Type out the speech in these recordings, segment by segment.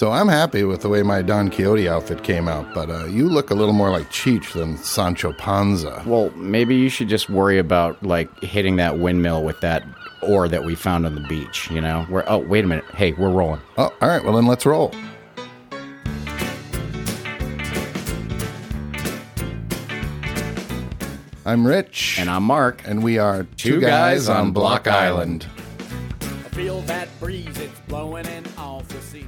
So I'm happy with the way my Don Quixote outfit came out, but uh, you look a little more like Cheech than Sancho Panza. Well, maybe you should just worry about like hitting that windmill with that ore that we found on the beach. You know, we're oh wait a minute, hey, we're rolling. Oh, all right. Well, then let's roll. I'm Rich. And I'm Mark. And we are Two, Guys on Block Island. I feel that breeze, it's blowing in off the sea.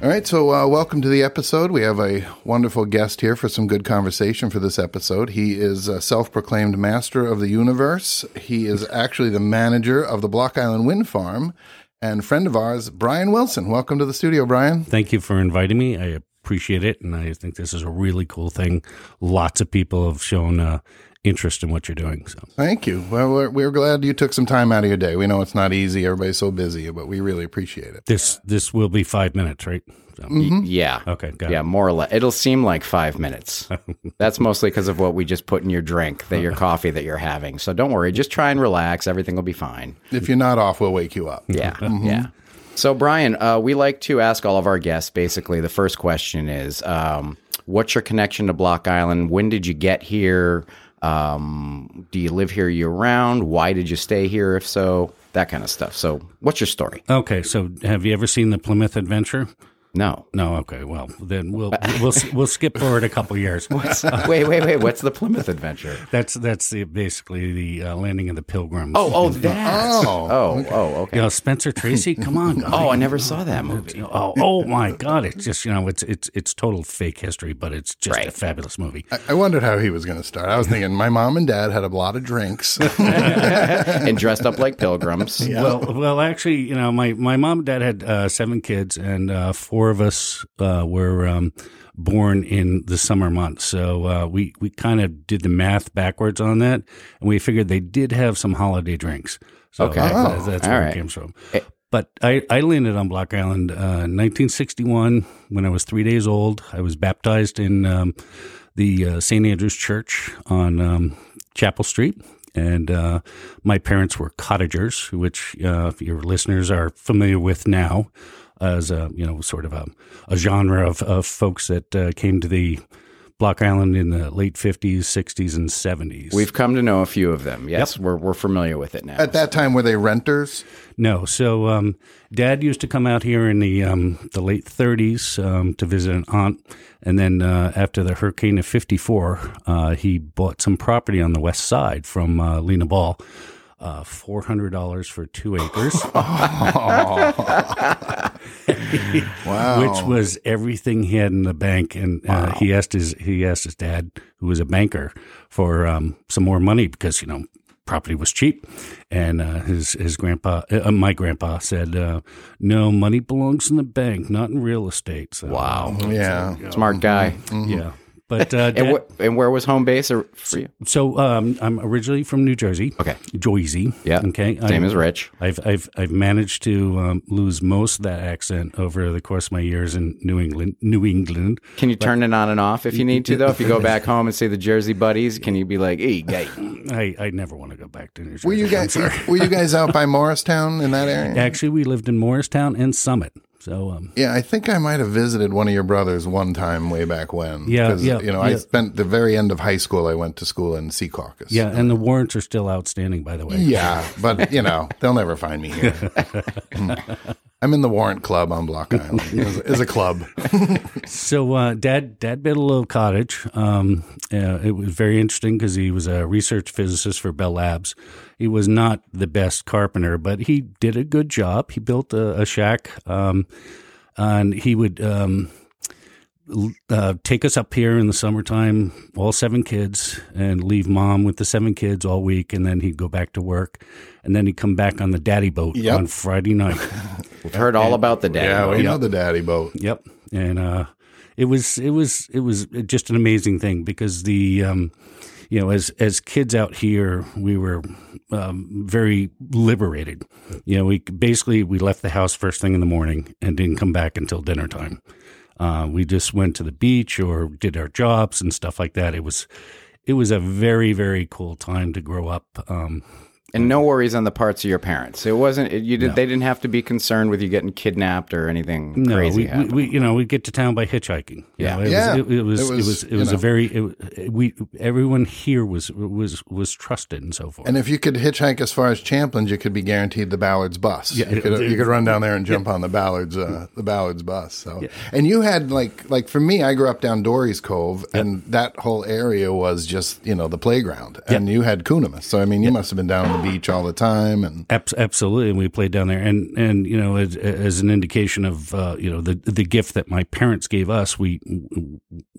All right, so uh, welcome to the episode. We have a wonderful guest here for some good conversation for this episode. He is a self proclaimed master of the universe. He is actually the manager of the Block Island Wind Farm and friend of ours, Brian Wilson. Welcome to the studio, Brian. Thank you for inviting me. I appreciate it. And I think this is a really cool thing. Lots of people have shown uh, interest in what you're doing. So Thank you. Well, we're, we're glad you took some time out of your day. We know it's not easy. Everybody's so busy, but we really appreciate it. this this will be five minutes, right? So, Y- yeah. Okay, got yeah, it. more or less. It'll seem like five minutes. That's mostly because of what we just put in your drink, that your coffee that you're having. So don't worry. Just try and relax. Everything will be fine. If you're not off, we'll wake you up. Yeah. Yeah. So, Brian, uh, we like to ask all of our guests basically the first question is um, what's your connection to Block Island? When did you get here? Um, do you live here year round? Why did you stay here? If so, that kind of stuff. So, what's your story? Okay, so have you ever seen the Plymouth Adventure? No. No. Okay. Well, then we'll we'll we'll skip forward a couple years. wait, wait, wait. What's the Plymouth Adventure? That's that's the, basically the uh, landing of the Pilgrims. Oh, oh, that. Oh, Oh, oh, okay. you know, Spencer Tracy. Come on. guys. Oh, I never saw that movie. Oh, oh my God! It's just you know, it's it's it's total fake history, but it's just a fabulous movie. I, I wondered how he was going to start. I was thinking my mom and dad had a lot of drinks. and dressed up like pilgrims. Well, well, actually, you know, my, my mom and dad had uh, seven kids, and uh, four of us uh, were um, born in the summer months. So uh, we we kind of did the math backwards on that, and we figured they did have some holiday drinks. So Okay. Oh, that's where right. it comes from. Eh. But I, I landed on Block Island uh, 1961 when I was three days old. I was baptized in um, the uh, St. Andrew's Church on um, Chapel Street. And uh, my parents were cottagers, which uh, if your listeners are familiar with now, as a you know sort of a, a genre of, of folks that uh, came to the Block Island in the late 50s, 60s, and 70s. We've come to know a few of them. Yes, we're, we're familiar with it now. At that time, were they renters? No. So, um, Dad used to come out here in the um, the late 30s um, to visit an aunt, and then uh, after the hurricane of '54, uh, he bought some property on the west side from uh, Lena Ball. Uh, Four hundred dollars for two acres, Wow. which was everything he had in the bank. And uh, he asked his he asked his dad, who was a banker, for um, some more money because you know property was cheap. And uh, his his grandpa, uh, my grandpa, said, uh, "No, money belongs in the bank, not in real estate." So, wow. yeah. Smart guy. yeah. But uh, And, Dad- wh- and where was home base or for you? so um, I'm originally from New Jersey. Okay. Jersey. Yeah. Okay. Same I- as Rich. I've I've I've managed to um, lose most of that accent over the course of my years in New England. New England. Can you turn it on and off if you need to, though? If you go back home and see the Jersey buddies, can you be like, hey, guy? I, I never want to go back to New Jersey. Were you guys were you guys out by Morristown in that area? Actually, we lived in Morristown and Summit. So um, Yeah, I think I might have visited one of your brothers one time way back when. Yeah, yeah, You know, I spent the very end of high school. I went to school in Secaucus. yeah, and the warrants are still outstanding, by the way. Yeah, but you know they'll never find me here. I'm in the Warrant Club on Block Island. Is, is a club. So uh, dad dad built a little cottage. Um, uh, it was very interesting because he was a research physicist for Bell Labs. He was not the best carpenter, but he did a good job. He built a, a shack, um, and he would um, uh, take us up here in the summertime, all seven kids, and leave mom with the seven kids all week, and then he'd go back to work, and then he'd come back on the daddy boat Yep. on Friday night. We've heard all about the dad. Yeah, we boat. know the daddy boat. Yep, and uh, it was it was it was just an amazing thing because the um, you know as as kids out here we were um, very liberated. You know, we basically we left the house first thing in the morning and didn't come back until dinner time. Uh, we just went to the beach or did our jobs and stuff like that. It was it was a very very cool time to grow up. Um, And no worries on the parts of your parents. It wasn't. It, you did. They didn't have to be concerned with you getting kidnapped or anything No, crazy. we, we, we, you know, we get to town by hitchhiking. You Yeah. know, it Yeah. Was, it, it was, It it was, was, it was, know. a very, it, we, everyone here was, was, was trusted and so forth. And if you could hitchhike as far as Champlin's, you could be guaranteed the Ballard's bus. Yeah, you, could, it- you could run down there and jump on the Ballard's uh, the Ballard's bus. So, and you had like like for me, I grew up down Dory's Cove, and that whole area was just you know the playground, and you had Cooneymus. So I mean, you must have been down on the beach all the time, and absolutely, and we played down there, and and you know, as, as an indication of uh, you know the the gift that my parents gave us, we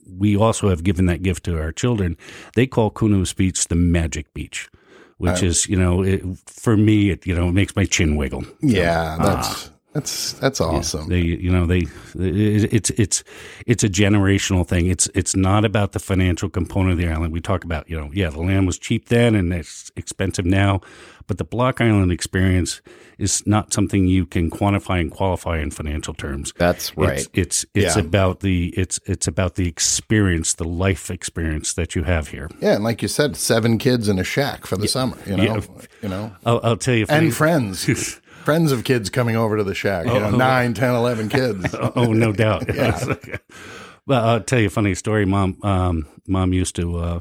we also have given that gift to our children. They call Kunos Beach the magic beach, which is you know it, for me, it you know it makes my chin wiggle. yeah, that's that's that's awesome. They, you know, they, it's it's it's a generational thing. It's it's not about the financial component of the island. We talk about, you know, yeah, the land was cheap then and it's expensive now, but the Block Island experience is not something you can quantify and qualify in financial terms. That's right. It's it's, it's Yeah. about the it's it's about the experience, the life experience that you have here. Yeah, and like you said, seven kids in a shack for the summer. You know, Yeah. you know, I'll, I'll tell you, funny- and friends. Friends of kids coming over to the shack, you know, nine, ten, eleven kids. oh, no doubt. well, I'll tell you a funny story. Mom, um, mom used to uh,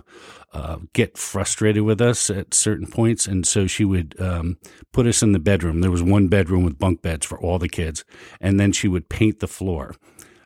uh, get frustrated with us at certain points, and so she would um, put us in the bedroom. There was one bedroom with bunk beds for all the kids, and then she would paint the floor.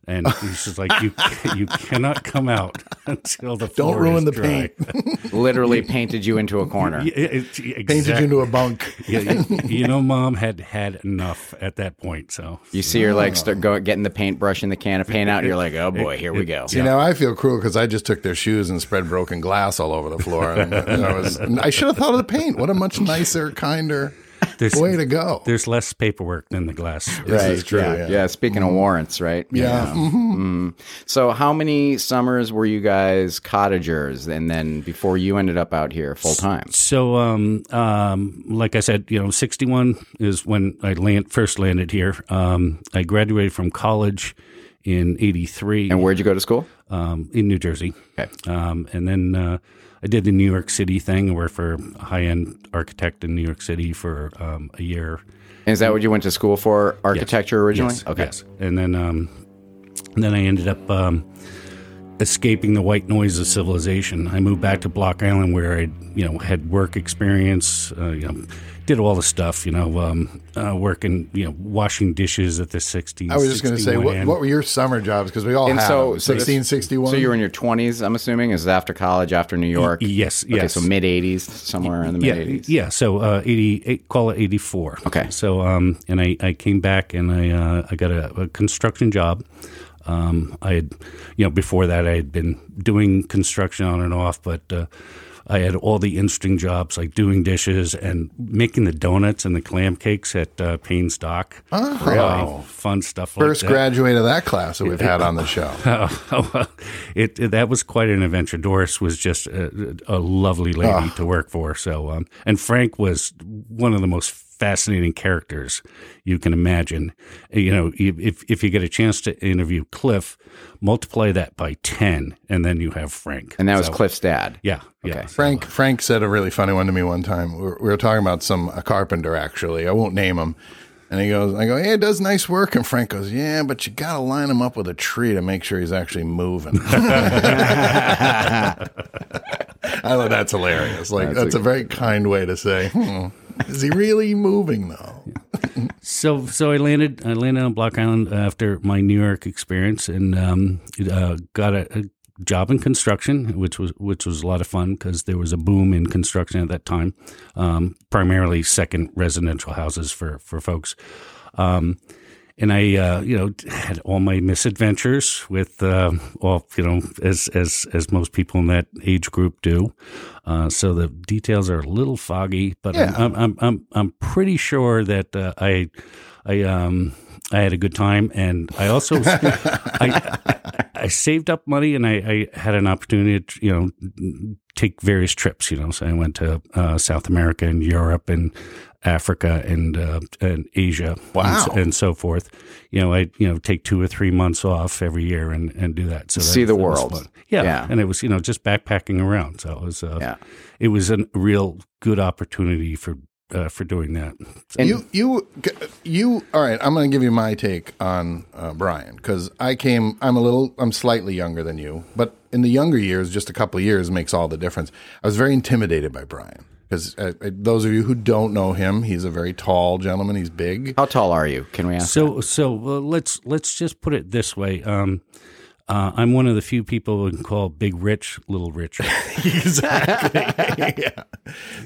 And she's like, "You you cannot come out until the Don't floor ruin is the dry." paint. Literally painted you into a corner. Yeah, it- Painted you into a bunk. Yeah, you, you know, mom had had enough at that point. So You see her like start go, getting the paintbrush and the can of paint out, and you're like, oh boy, here we go. See, now I feel cruel because I just took their shoes and spread broken glass all over the floor. And, and I was, and I should have thought of the paint. What a much nicer, kinder there's way to go. there's less paperwork than the glass. This is Right, true. Yeah. Yeah. yeah. Speaking of warrants, right? Yeah. Mhm. So, how many summers were you guys cottagers, and then before you ended up out here full time? So, um, um, like I said, you know, 61 is when I land, first landed here. Um, I graduated from college in 83 And where'd you go to school? um, in New Jersey. Okay. Um, and then uh, I did the New York City thing. I worked for a high end architect in New York City for um, a year. And Is that what you went to school for? Architecture originally? Yes, Okay. yes. And then, um, and then I ended up um, escaping the white noise of civilization. I moved back to Block Island, where I, you know, had work experience. Uh, you know, did all the stuff. You know, um, uh, working, you know, washing dishes at the 60s. I was just going to say, what, what were your summer jobs? Because we all And had so, them. so 1661. So you were in your 20s, I'm assuming? Is it after college, after New York? yes, Okay, yes. so mid 80s, somewhere in the yeah, mid 80s. yeah. So uh, eighty eight, call it eighty four. Okay. So um, and I, I came back and I uh, I got a, a construction job. Um, I had, you know, before that I had been doing construction on and off, but uh, I had all the interesting jobs like doing dishes and making the donuts and the clam cakes at uh, Payne's Dock. Oh. Really fun stuff. like First that. graduate of that class that we've had on the show. Oh, well, it, it- that was quite an adventure. Doris was just a, a lovely lady to work for. So, um, and Frank was one of the most fascinating characters you can imagine. You know, if if you get a chance to interview Cliff, multiply that by ten, and then you have Frank. And that was So, Cliff's dad. Yeah, yeah. Okay. Frank Frank said a really funny one to me one time. We were, we were talking about some a carpenter actually. I won't name him. And he goes, I go, yeah, it does nice work. And Frank goes, yeah, but you got to line him up with a tree to make sure he's actually moving. I thought that's hilarious. Like that's, a, very kind way to say, hmm, is he really moving though? So, so I landed. I landed on Block Island after my New York experience, and um, uh, got a, a job in construction, which was which was a lot of fun because there was a boom in construction at that time, um, primarily second residential houses for for folks. Um, and I, uh, you know, had all my misadventures with, uh, all you know, as as as most people in that age group do. Uh, so the details are a little foggy, but Yeah. I'm, I'm I'm I'm pretty sure that uh, I I um I had a good time, and I also I, I saved up money, and I, I had an opportunity to you know take various trips. You know, so I went to uh, South America and Europe and Africa and uh, and Asia, Wow. and, so, and so forth. You know, I you know take two or three months off every year and, and do that. So that, See the world. Yeah. Yeah. and it was you know just backpacking around. So it was uh, Yeah. it was a real good opportunity for uh, for doing that. So- you you you all right i'm going to give you my take on uh, brian because i came i'm a little i'm slightly younger than you but in the younger years just a couple of years makes all the difference i was very intimidated by brian because uh, uh, those of you who don't know him he's a very tall gentleman he's big How tall are you? Can we ask? So so uh, let's let's just put it this way. Um, uh, I'm one of the few people who can call Big Rich Little Rich. exactly. yeah.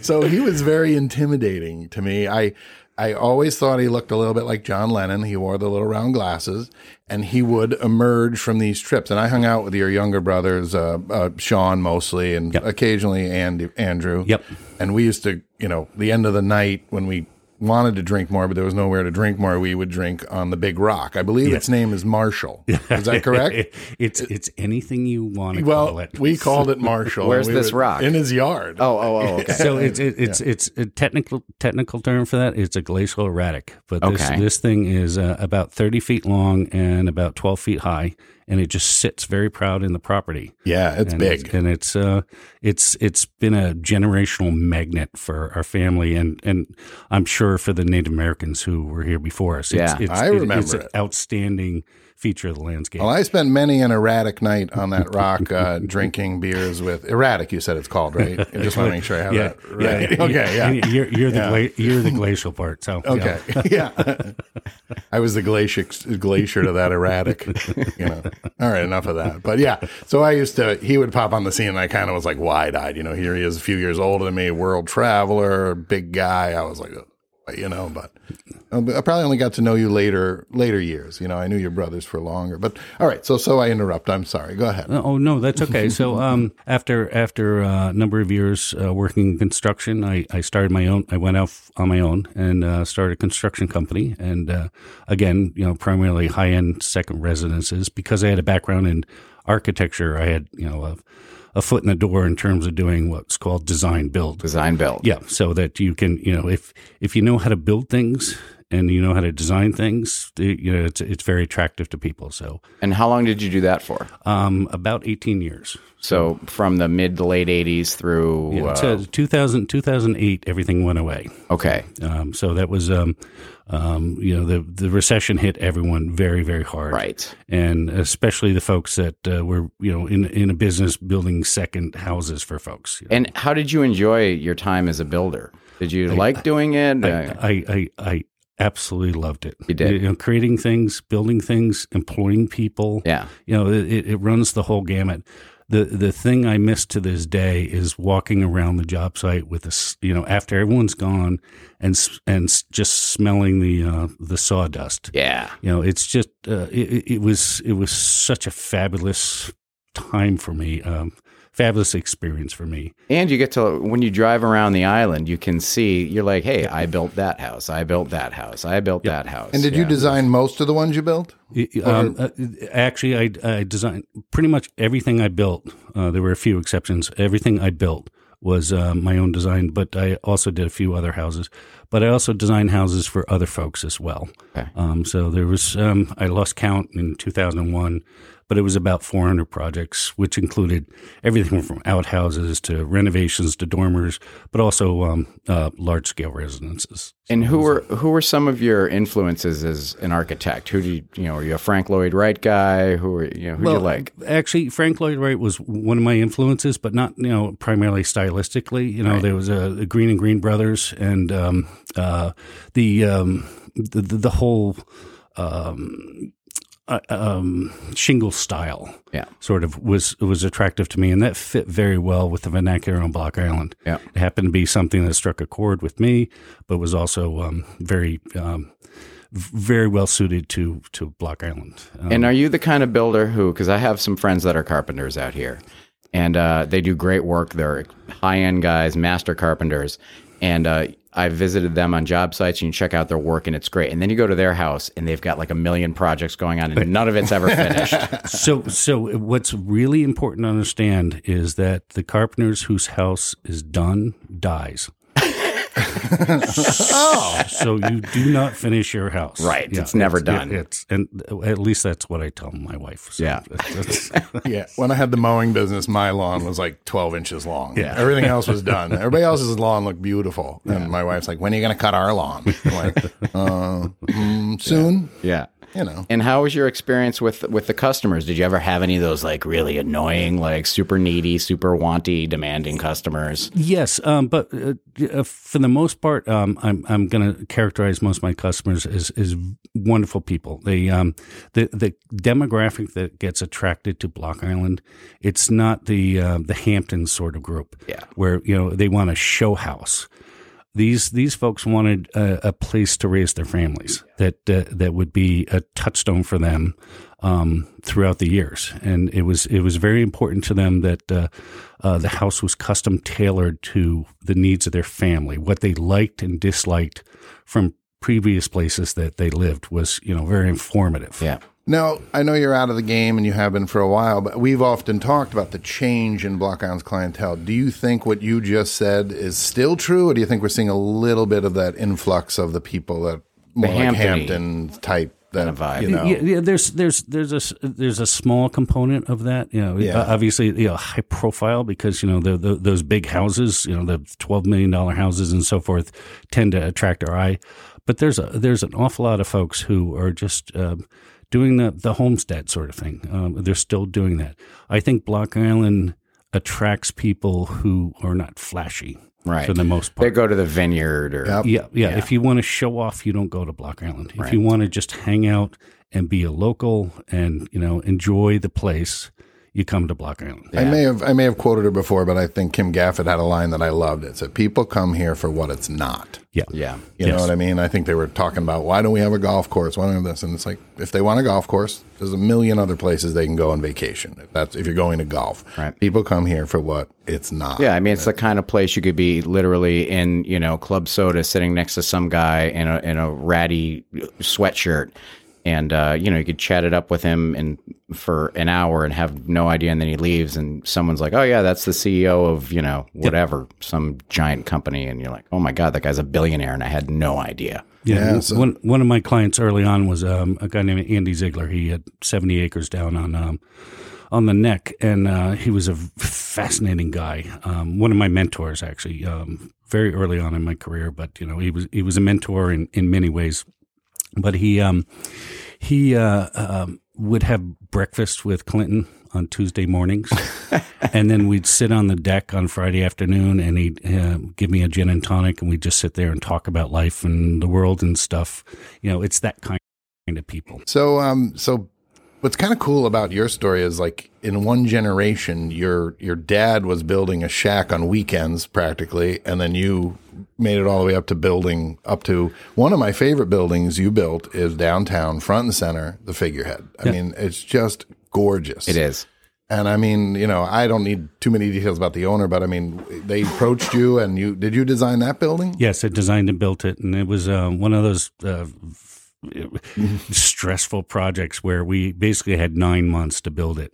So he was very intimidating to me. I I always thought he looked a little bit like John Lennon. He wore the little round glasses, and he would emerge from these trips. And I hung out with your younger brothers, uh, uh, Sean mostly, and Yep. occasionally Andy, Andrew. Yep. And we used to, you know, the end of the night when we wanted to drink more, but there was nowhere to drink more, we would drink on the Big Rock. I believe its name is Marshall. Is that correct? it's it's anything you want to call it. we called it Marshall. Where's We this would- rock? In his yard. oh, oh, oh, okay. so it's it, it's it's a technical technical term for that. It's a glacial erratic, but this Okay. this thing is uh, about thirty feet long and about twelve feet high, and it just sits very proud in the property. Yeah, it's and big. it's, and it's uh it's it's been a generational magnet for our family and and I'm sure for the Native Americans who were here before us. It's, Yeah, it's, I it- remember it's an outstanding feature of the landscape. Well, I spent many an erratic night on that rock uh, drinking beers with erratic. You said it's called right. I just want to make sure I have yeah, that right. okay, yeah. You're, you're the gla- you're the glacial part. So. Okay, yeah. I was the glacier glacier to that erratic. You know. All right, enough of that. But yeah, so I used to. He would pop on the scene, and I kind of was like wide eyed. You know, here he is, a few years older than me, world traveler, big guy. I was like, you know, but um, I probably only got to know you later later years. You know, I knew your brothers for longer. But all right, so so I interrupt. I'm sorry. Go ahead. Oh no, that's okay. So um, after after a number of years uh, working in construction, I, I started my own. I went off on my own and uh, started a construction company. And uh, again, you know, primarily high end second residences because I had a background in architecture. I had you know a, a foot in the door in terms of doing what's called design build. Design build. Yeah, so that you can, you know, if if you know how to build things and you know how to design things, the- you know, it's it's very attractive to people. So, And how long did you do that for? um, about eighteen years. So from the mid to late 80s through. Yeah, uh, 2000, 2008, everything went away. okay. Um, so that was, um, um, you know, the the recession hit everyone very, very hard, Right. And especially the folks that uh, were, you know, in in a business building second houses for folks. And how did you enjoy your time as a builder? Did you like doing it? Uh, I, I, I absolutely loved it. You did? You know, creating things, building things, employing people. yeah. You know, it, it runs the whole gamut. The the thing I miss to this day is walking around the job site with this, you know, after everyone's gone and and just smelling the uh, the sawdust. Yeah. You know, it's just uh, it, it- it was it was such a fabulous time for me, um, fabulous experience for me. And you get to, when you drive around the island, you can see, you're like, hey, I built that house. I built that house. I built that house. And did you design most of the ones you built? Um, uh, actually, I, I designed pretty much everything I built. Uh, there were a few exceptions. Everything I built was uh, my own design, but I also did a few other houses. But I also designed houses for other folks as well. Okay. Um, so there was, um, I lost count in 2001, but it was about 400 projects, which included everything from outhouses to renovations to dormers, but also um, uh, large scale residences. And who were who were some of your influences as an architect? Who do you you know? Are you a Frank Lloyd Wright guy? Who are you know? Who do you like? Actually, Frank Lloyd Wright was one of my influences, but not you know primarily stylistically. You know, there was a, the Greene and Greene Brothers and um, uh, the, um, the the the whole um, uh, um, shingle style. Yeah. sort of was was attractive to me, and that fit very well with the vernacular on Block Island. Yeah. it happened to be something that struck a chord with me, but was also um, very. Um, very well suited to to Block Island. Um, And are you the kind of builder who? Because I have some friends that are carpenters out here, and uh, they do great work. They're high end guys, master carpenters, and uh, I visited them on job sites. And you check out their work, and it's great. And then you go to their house, and they've got like a million projects going on, and none of it's ever finished. So, so what's really important to understand is that the carpenters whose house is done dies. So you do not finish your house. Right. It's never done. It's and at least that's what I tell my wife. So Yeah. it's- Yeah. When I had the mowing business, my lawn was like 12 inches long. Yeah. Everything else was done. Everybody else's lawn looked beautiful. And my wife's like, when are you going to cut our lawn? I'm like, uh, mm, soon. Yeah. You know. And how was your experience with with the customers? Did you ever have any of those like really annoying, like super needy, super wanty, demanding customers? Yes, um, but uh, uh, for the most part, um, I'm I'm going to characterize most of my customers as as wonderful people. They um, the the demographic that gets attracted to Block Island, it's not the uh, the Hamptons sort of group. Yeah. where you know they want a show house. These these folks wanted a, a place to raise their families that uh, that would be a touchstone for them um, throughout the years, and it was it was very important to them that uh, uh, the house was custom tailored to the needs of their family, what they liked and disliked from previous places that they lived was you know very informative. Yeah. Now, I know you're out of the game and you have been for a while, but we've often talked about the change in Block Island's clientele. Do you think what you just said is still true, or do you think we're seeing a little bit of that influx of the people that more like Hampton-y type that Kind of vibe. You know, Yeah, yeah, there's there's there's a s- there's a small component of that. You know, Yeah. obviously, you know, high profile because you know the, the, those big houses, you know, the twelve million dollar houses and so forth, tend to attract our eye. But there's a there's an awful lot of folks who are just um, doing the the homestead sort of thing. Um, they're still doing that. I think Block Island attracts people who are not flashy, Right. for the most part. They go to the vineyard or Yep. Yeah, yeah. If you want to show off, you don't go to Block Island. If you want to just hang out and be a local and you know enjoy the place, you come to Block Island. I may have I may have quoted her before, but I think Kim Gaffett had a line that I loved. It said, "People come here for what it's not." Yeah, yeah. You know what I mean? I think they were talking about why don't we have a golf course? Why don't we have this? And it's like if they want a golf course, there's a million other places they can go on vacation. If that's if you're going to golf, Right. People come here for what it's not. Yeah, I mean, it's the kind of place you could be literally in, you know, club soda, sitting next to some guy in a in a ratty sweatshirt, and uh, you know, you could chat it up with him and for an hour and have no idea, and then he leaves, and someone's like, "Oh yeah, that's the CEO of you know whatever, some giant company," and you're like, "Oh my god, that guy's a billionaire," and I had no idea. Yeah, Yeah, so- one one of my clients early on was um, a guy named Andy Ziegler. He had seventy acres down on um, on the neck, and uh, he was a fascinating guy. Um, one of my mentors, actually, um, very early on in my career. But you know, he was he was a mentor in in many ways. But he um, he uh, um, would have breakfast with Clinton on Tuesday mornings, and then we'd sit on the deck on Friday afternoon, and he'd uh, give me a gin and tonic, and we'd just sit there and talk about life and the world and stuff. You know, it's that kind of people. So, um, so what's kind of cool about your story is like in one generation, your your dad was building a shack on weekends practically, and then you made it all the way up to building up to one of my favorite buildings you built is downtown, front and center, the figurehead. I mean, it's just gorgeous. It is. And I mean, you know, I don't need too many details about the owner, but I mean, they approached you, and you did you design that building? Yes, I designed and built it, and it was uh, one of those uh, stressful projects where we basically had nine months to build it.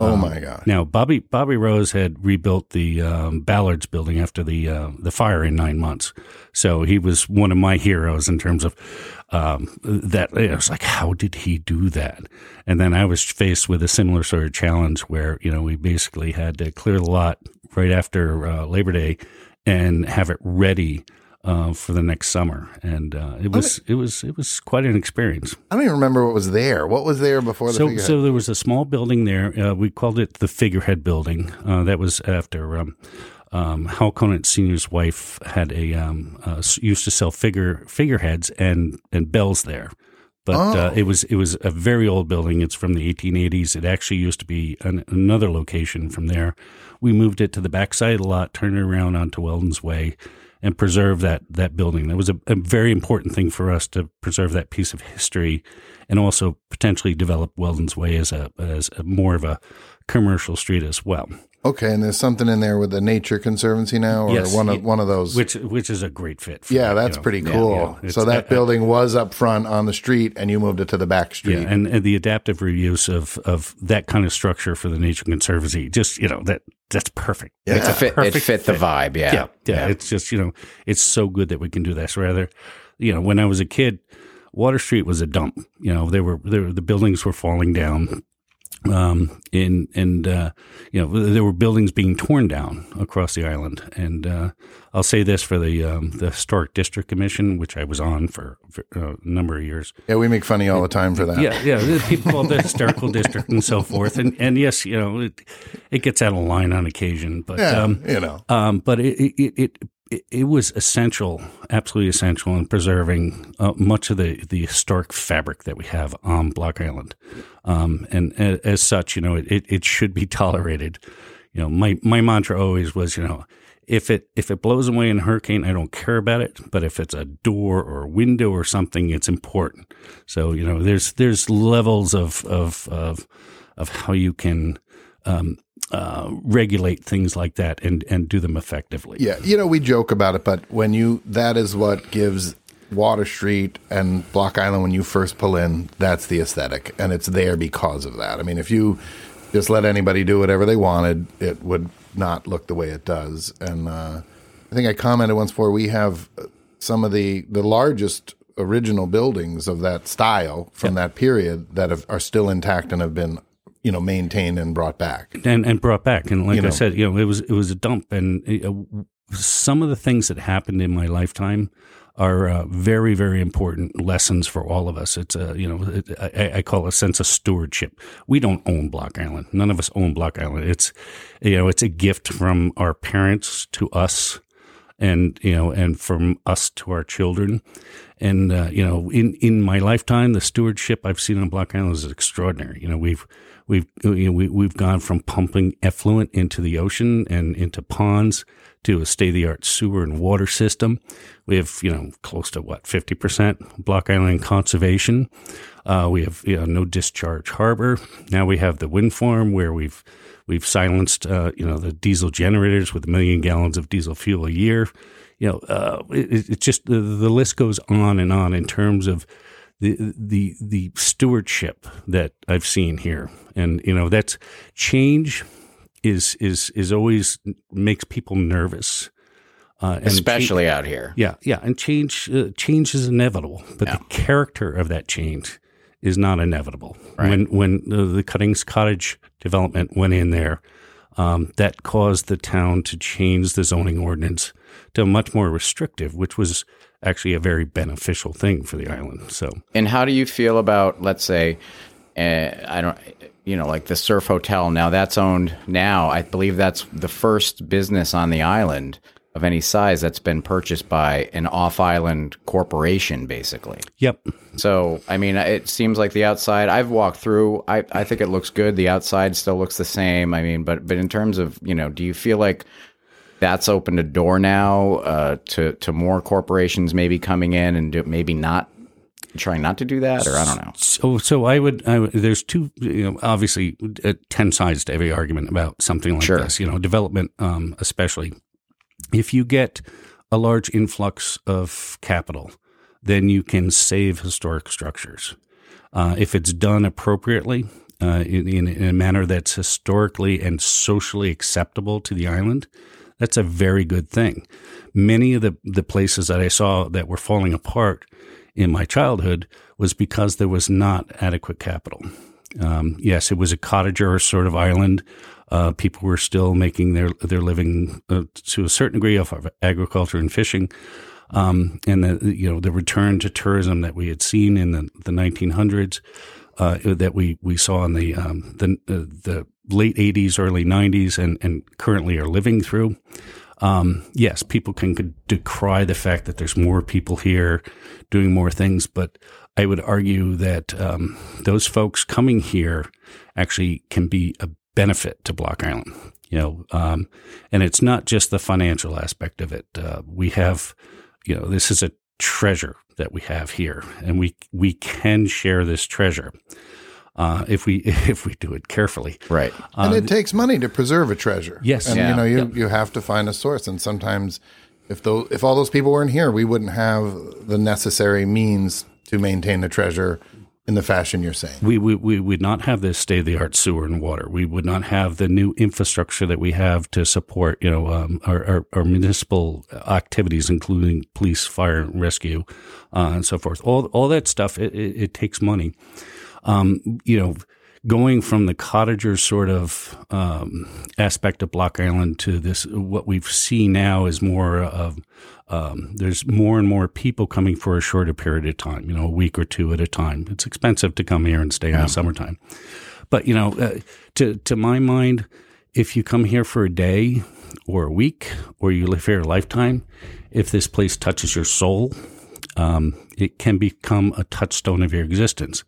Oh my god! Now, Bobby Bobby Rose had rebuilt the um, Ballards building after the uh, the fire in nine months, so he was one of my heroes in terms of um, that. I was like, how did he do that? And then I was faced with a similar sort of challenge where you know we basically had to clear the lot right after uh, Labor Day and have it ready. Uh, for the next summer, and uh, it was it was it was quite an experience. I don't even remember what was there. What was there before the So, figurehead? so there was a small building there. Uh, we called it the Figurehead Building. Uh, that was after um, um, Hal Conant Senior's wife had a um, uh, used to sell figure figureheads and and bells there. But uh, Oh. it was it was a very old building. It's from the 1880s. It actually used to be an, another location from there. We moved it to the backside a lot, turned it around onto Weldon's Way, and preserve that that building. That was a, a very important thing for us to preserve that piece of history, and also potentially develop Weldon's Way as a as a more of a commercial street as well. Okay, and there's something in there with the Nature Conservancy now, or Yes, one of y- one of those. which which is a great fit. For yeah, that, that's you know. pretty cool. yeah. It's- so that uh, building was up front on the street, and you moved it to the back street. Yeah, and, and the adaptive reuse of of that kind of structure for the Nature Conservancy, just you know that that's perfect. Yeah. It's a fit, it Perfect fit the vibe. Yeah. yeah, yeah, It's just you know, it's so good that we can do this. Rather, you know, when I was a kid, Water Street was a dump. You know, they were there the buildings were falling down. Um, and and uh, you know there were buildings being torn down across the island, and uh, I'll say this for the um, the historic district commission, which I was on for, for uh, a number of years. Yeah, we make funny all the time for that. Yeah, yeah. People call the historical district and so forth, and and yes, you know, it, it gets out of line on occasion, but Yeah, um, you know. um, but it it, it it was essential, absolutely essential in preserving uh, much of the the historic fabric that we have on Block Island, um, and a- as such, you know, it, it it should be tolerated. You know, my my mantra always was, you know. If it if it blows away in a hurricane, I don't care about it. But if it's a door or a window or something, it's important. So you know, there's there's levels of of of, of how you can um, uh, regulate things like that and and do them effectively. Yeah, you know, we joke about it, but when you that is what gives Water Street and Block Island when you first pull in, that's the aesthetic, and it's there because of that. I mean, if you just let anybody do whatever they wanted, it would not look the way it does. And uh, I think I commented once before we have some of the the largest original buildings of that style from that period that have, are still intact and have been you know maintained and brought back. and and brought back. And like You I know. said, you know, it was it was a dump, and uh, some of the things that happened in my lifetime are uh, very very important lessons for all of us. It's a you know it, I, I call it a sense of stewardship. We don't own Block Island. None of us own Block Island. It's you know it's a gift from our parents to us and you know and from us to our children and uh, you know in in my lifetime the stewardship i've seen on block island is extraordinary you know we've we've you know, we, we've gone from pumping effluent into the ocean and into ponds to a state-of-the-art sewer and water system. We have you know close to what 50% block island conservation. Uh, we have you know no discharge harbor. Now we have the wind farm where we've We've silenced, uh, you know, the diesel generators with a million gallons of diesel fuel a year. You know, uh, it, it's just the, the list goes on and on in terms of the the the stewardship that I've seen here, and you know, that's change is is is always makes people nervous, uh, Especially out here. yeah, yeah, and change uh, change is inevitable, but the character of that change is not inevitable. When when the, the Cuttings Cottage development went in there, um, that caused the town to change the zoning ordinance to much more restrictive, which was actually a very beneficial thing for the island. So And how do you feel about, let's say, uh, I don't, you know, like the Surf Hotel? Now that's owned now. I believe that's the first business on the island of any size that's been purchased by an off-island corporation, basically. yep, So, I mean, it seems like the outside. I've walked through. I, I think it looks good. The outside still looks the same. I mean, but but in terms of you know, do you feel like that's opened a door now uh, to to more corporations maybe coming in and do, maybe not trying not to do that, or I don't know. So, so I would, I would there's two, you know, obviously uh, 10 sides to every argument about something like Sure. this, you know, development, um, especially if you get a large influx of capital, then you can save historic structures. Uh, if it's done appropriately, uh, in, in, in a manner that's historically and socially acceptable to the island, that's a very good thing. Many of the, the places that I saw that were falling apart in my childhood was because there was not adequate capital. Um, yes, it was a cottager sort of island. Uh, people were still making their their living uh, to a certain degree off of agriculture and fishing, um, and the you know the return to tourism that we had seen in the, the 1900s, uh, that we, we saw in the um, the uh, the late 80s, early 90s, and and currently are living through. Um, yes, people can decry the fact that there's more people here doing more things, but I would argue that um, those folks coming here actually can be a benefit to Block Island. You know, um, and it's not just the financial aspect of it. Uh, we have, you know, this is a treasure that we have here, and we we can share this treasure. Uh, if we if we do it carefully. Right. and it takes money to preserve a treasure. Yes. and Yeah. you know you you have to find a source, and sometimes if those if all those people weren't here, we wouldn't have the necessary means to maintain the treasure in the fashion you're saying. We, we, we would not have this state of the art sewer and water. We would not have the new infrastructure that we have to support, you know, um, our, our, our municipal activities, including police, fire, and rescue, uh, and so forth. All, all that stuff, it, it, it takes money. Um, you know, going from the cottager sort of um, aspect of Block Island to this, what we've seen now is more of um, there's more and more people coming for a shorter period of time, you know, a week or two at a time. It's expensive to come here and stay in the summertime. But, you know, uh, to, to my mind, if you come here for a day or a week or you live here a lifetime, if this place touches your soul, um, it can become a touchstone of your existence.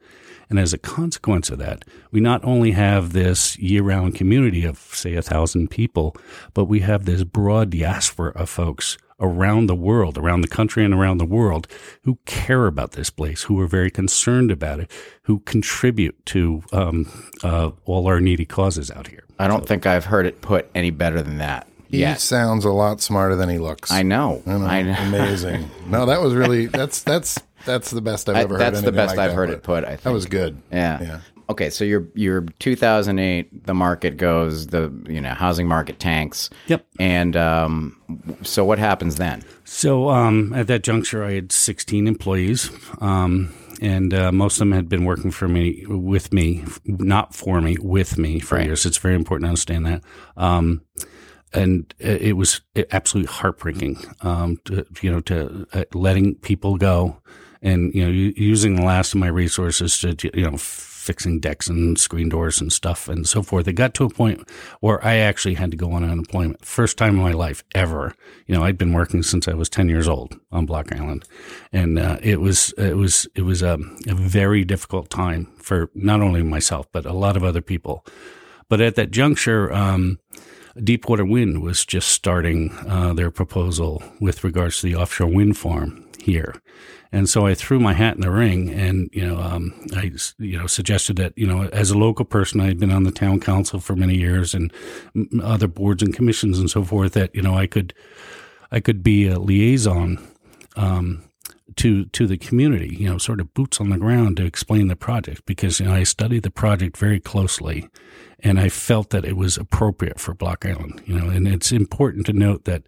And as a consequence of that, we not only have this year round community of, say, a thousand people, but we have this broad diaspora of folks around the world, around the country and around the world who care about this place, who are very concerned about it, who contribute to um, uh, all our needy causes out here. I don't think I've heard it put any better than that. He yet. sounds a lot smarter than he looks. I know. I know. I know. Amazing. No, that was really that's that's that's the best I've I- ever heard. that's the best like I've that heard it put, I That was good. Yeah. Yeah. Okay, so your your 2008, the market goes, the you know housing market tanks. Yep. And um, so what happens then? So um, at that juncture, I had 16 employees, um, and uh, most of them had been working for me, with me, not for me, with me for Right. years. It's very important to understand that. Um, and it it was absolutely heartbreaking, um, to, you know, to uh, letting people go, and you know, using the last of my resources to, you know, fixing decks and screen doors and stuff and so forth. It got to a point where I actually had to go on unemployment. First time in my life ever. You know, I'd been working since I was 10 years old on Block Island. And, uh, it was, it was, it was a, a very difficult time for not only myself, but a lot of other people. But at that juncture, um, Deepwater Wind was just starting uh, their proposal with regards to the offshore wind farm here. And so I threw my hat in the ring, and you know, um, I you know suggested that you know, as a local person, I had been on the town council for many years and other boards and commissions and so forth. That you know, I could I could be a liaison um, to to the community, you know, sort of boots on the ground to explain the project because you know I studied the project very closely, and I felt that it was appropriate for Block Island, you know, and it's important to note that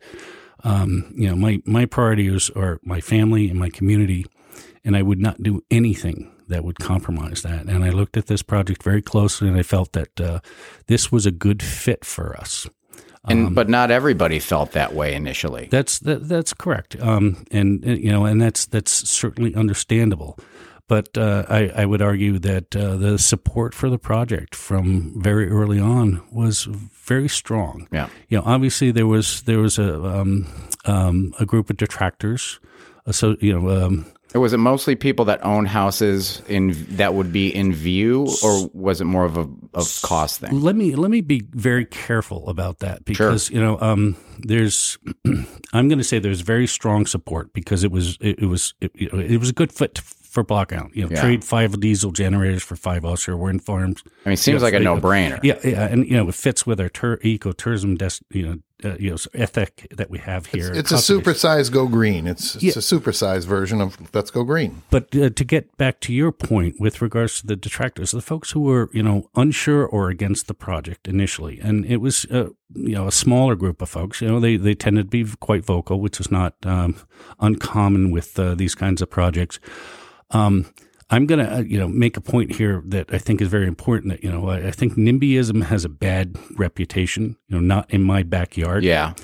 um, you know my my priorities are my family and my community, and I would not do anything that would compromise that. And I looked at this project very closely, and I felt that uh, this was a good fit for us. And but not everybody felt that way initially. That's that, that's correct, um, and uh, you know, and that's that's certainly understandable. But uh, I, I would argue that uh, the support for the project from very early on was very strong. Yeah. You know, obviously there was there was a um, um, a group of detractors. So you know, um, Or was it mostly people that own houses in that would be in view, or was it more of a of cost thing? let me let me be very careful about that because you know um, there's I'm going to say there's very strong support because it was it, it was it, you know, it was a good fit for block out you know Yeah. trade five diesel generators for five offshore wind farms I mean, it seems like a no brainer. yeah yeah and you know it fits with our tur- ecotourism des- you know uh, you know ethic that we have here It's a supersized Go Green. It's it's a supersized version of Let's Go Green. But uh, to get back to your point with regards to the detractors, the folks who were, you know, unsure or against the project initially, and it was, uh, you know, a smaller group of folks. You know, they they tended to be quite vocal, which is not um, uncommon with uh, these kinds of projects. Um, I'm going to, uh, you know, make a point here that I think is very important. That you know, I, I think NIMBYism has a bad reputation. You know, not in my backyard Yeah.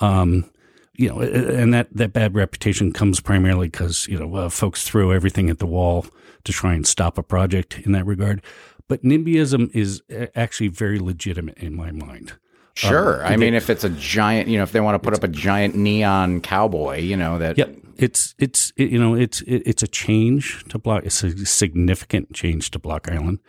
um, you know, and that, that bad reputation comes primarily because, you know, uh, folks throw everything at the wall to try and stop a project in that regard. But NIMBYism is actually very legitimate in my mind. Sure. Um, I mean, if it's a giant, you know, if they want to put up a giant neon cowboy, you know, that. Yep. It's, it's, it, you know, it's, it, it's a change to Block. It's a significant change to Block Island.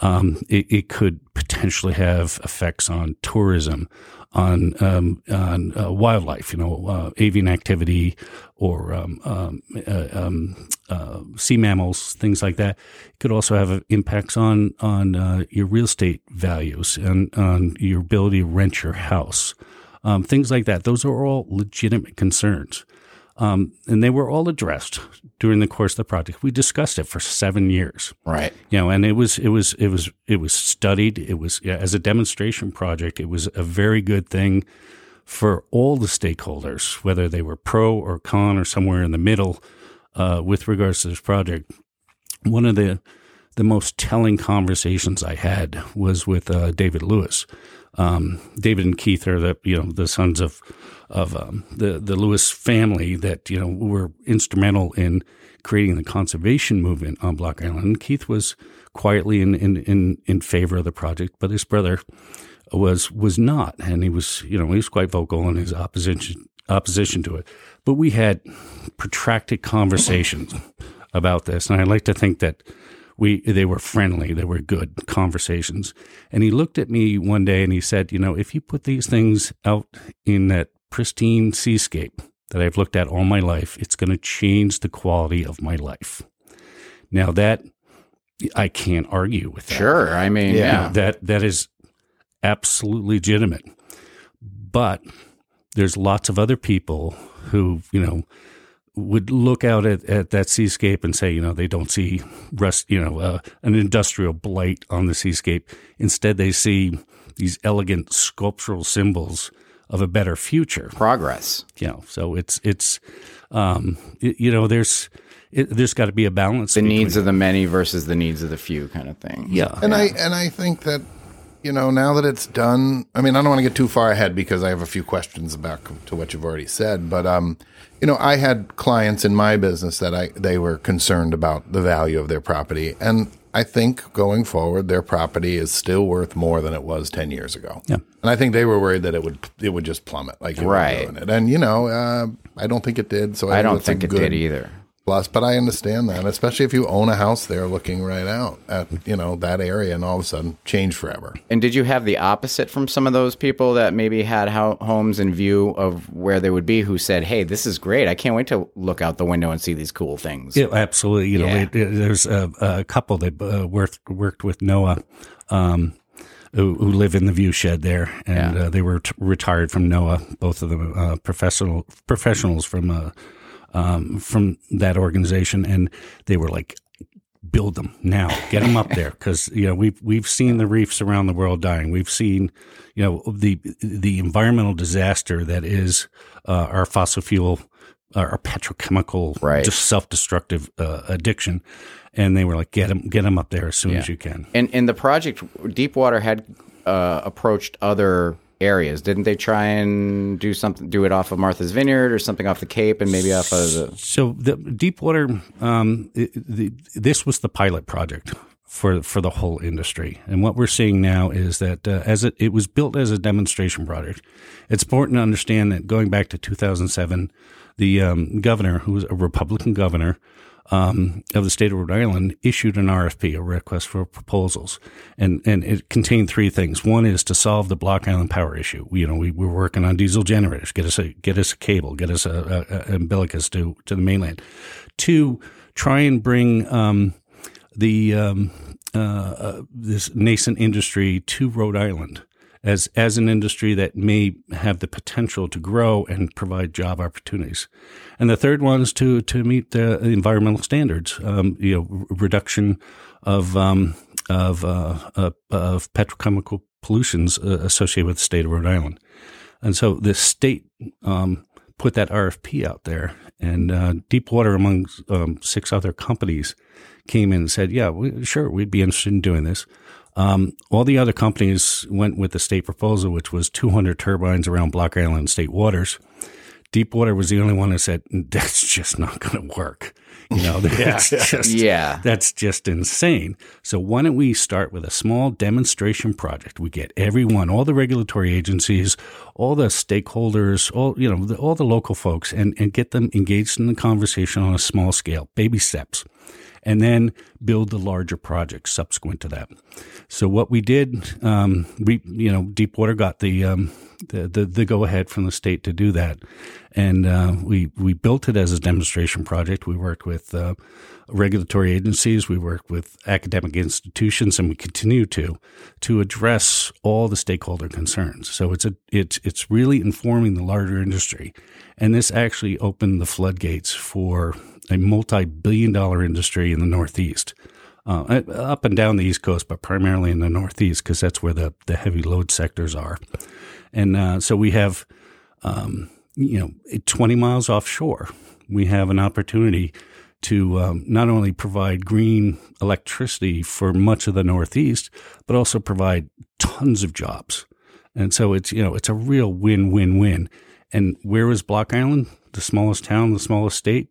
Um, it, it could potentially have effects on tourism, on um, on uh, wildlife, you know, uh, avian activity or um, um, uh, um, uh, sea mammals, things like that. It could also have impacts on on uh, your real estate values and on your ability to rent your house, um, things like that. Those are all legitimate concerns. Um, and they were all addressed during the course of the project. We discussed it for seven years Right. you know and it was it was it was it was studied it was yeah, as a demonstration project it was a very good thing for all the stakeholders whether they were pro or con or somewhere in the middle uh, with regards to this project one of the the most telling conversations I had was with uh, David Lewis. Um, David and Keith are the you know the sons of of um, the the Lewis family that you know were instrumental in creating the conservation movement on Block Island. Keith was quietly in in in, in favor of the project, but his brother was was not, and he was you know he was quite vocal in his opposition opposition to it. But we had protracted conversations about this, and I like to think that we they were friendly, they were good conversations. And he looked at me one day and he said, "You know, if you put these things out in that pristine seascape that I've looked at all my life, it's going to change the quality of my life." Now that I can't argue with that. Sure. I mean, Yeah. yeah. That that is absolutely legitimate. But there's lots of other people who, you know, would look out at, at that seascape and say, you know, they don't see rust, you know, uh, an industrial blight on the seascape. Instead, they see these elegant sculptural symbols of a better future Progress. you know so it's it's um it, you know there's it, there's got to be a balance The needs of the many versus the needs of the few kind of thing. yeah And I and I think that you know now that it's done. I mean, I don't want to get too far ahead because I have a few questions about to what you've already said. But um, you know, I had clients in my business that I they were concerned about the value of their property, and I think going forward, their property is still worth more than it was ten years ago. Yeah. And I think they were worried that it would it would just plummet like Right. it. And you know, uh, I don't think it did. So I, I don't think it good did either. Plus, but I understand that, especially if you own a house there looking right out at, you know, that area and all of a sudden change forever. And did you have the opposite from some of those people that maybe had ho- homes in view of where they would be who said, "Hey, this is great. I can't wait to look out the window and see these cool things." Yeah, absolutely. You know, Yeah. it, it- there's a, a couple that uh, worked worked with NOAA, um, who, who live in the view shed there, and Yeah. uh, they were t- retired from NOAA. Both of them uh, professional professionals from uh, um, from that organization, and they were like, "Build them now, get them up there," because you know we've we've seen the reefs around the world dying. We've seen, you know, the the environmental disaster that is uh, our fossil fuel our petrochemical, Right. just self-destructive uh, addiction, and they were like, "Get them, get them up there as soon as you can." And in the project, Deepwater had uh, approached other areas. Didn't they try and do something, do it off of Martha's Vineyard or something off the Cape, and maybe off of the So the Deepwater, um, the, this was the pilot project for for the whole industry, and what we're seeing now is that uh, as it, it was built as a demonstration project, it's important to understand that going back to 2007, the um, governor, who was a Republican governor. Um, of the state of Rhode Island issued an RFP, a request for proposals, and and it contained three things. One is to solve the Block Island power issue. You know, we were working on diesel generators, get us a get us a cable, get us a, a, a umbilicus to to the mainland. Two, try and bring um, the um, uh, uh, this nascent industry to Rhode Island as as an industry that may have the potential to grow and provide job opportunities. And the third one is to to meet the environmental standards. Um, you know, reduction of um, of uh, uh, of petrochemical pollutions uh, associated with the state of Rhode Island. And so the state um, put that RFP out there, and uh, Deepwater, among um, six other companies, came in and said, "Yeah, we, sure, we'd be interested in doing this." Um, all the other companies went with the state proposal, which was 200 turbines around Block Island state waters. Deepwater was the only one that said that's just not going to work. You know, that's just Yeah. that's just insane. So why don't we start with a small demonstration project? We get everyone, all the regulatory agencies, all the stakeholders, all you know, the, all the local folks, and and get them engaged in the conversation on a small scale, baby steps. And then build the larger projects subsequent to that. So what we did, um, we you know, Deepwater got the um, the, the, the go ahead from the state to do that, and uh, we we built it as a demonstration project. We worked with uh, regulatory agencies, we worked with academic institutions, and we continue to to address all the stakeholder concerns. So it's a it's it's really informing the larger industry, and this actually opened the floodgates for a multi billion dollar industry in the Northeast. Uh, up and down the East Coast, but primarily in the Northeast because that's where the, the heavy load sectors are. And uh, so we have, um, you know, 20 miles offshore, we have an opportunity to um, not only provide green electricity for much of the Northeast, but also provide tons of jobs. And so it's, you know, it's a real win win win. And where is Block Island? The smallest town, the smallest state?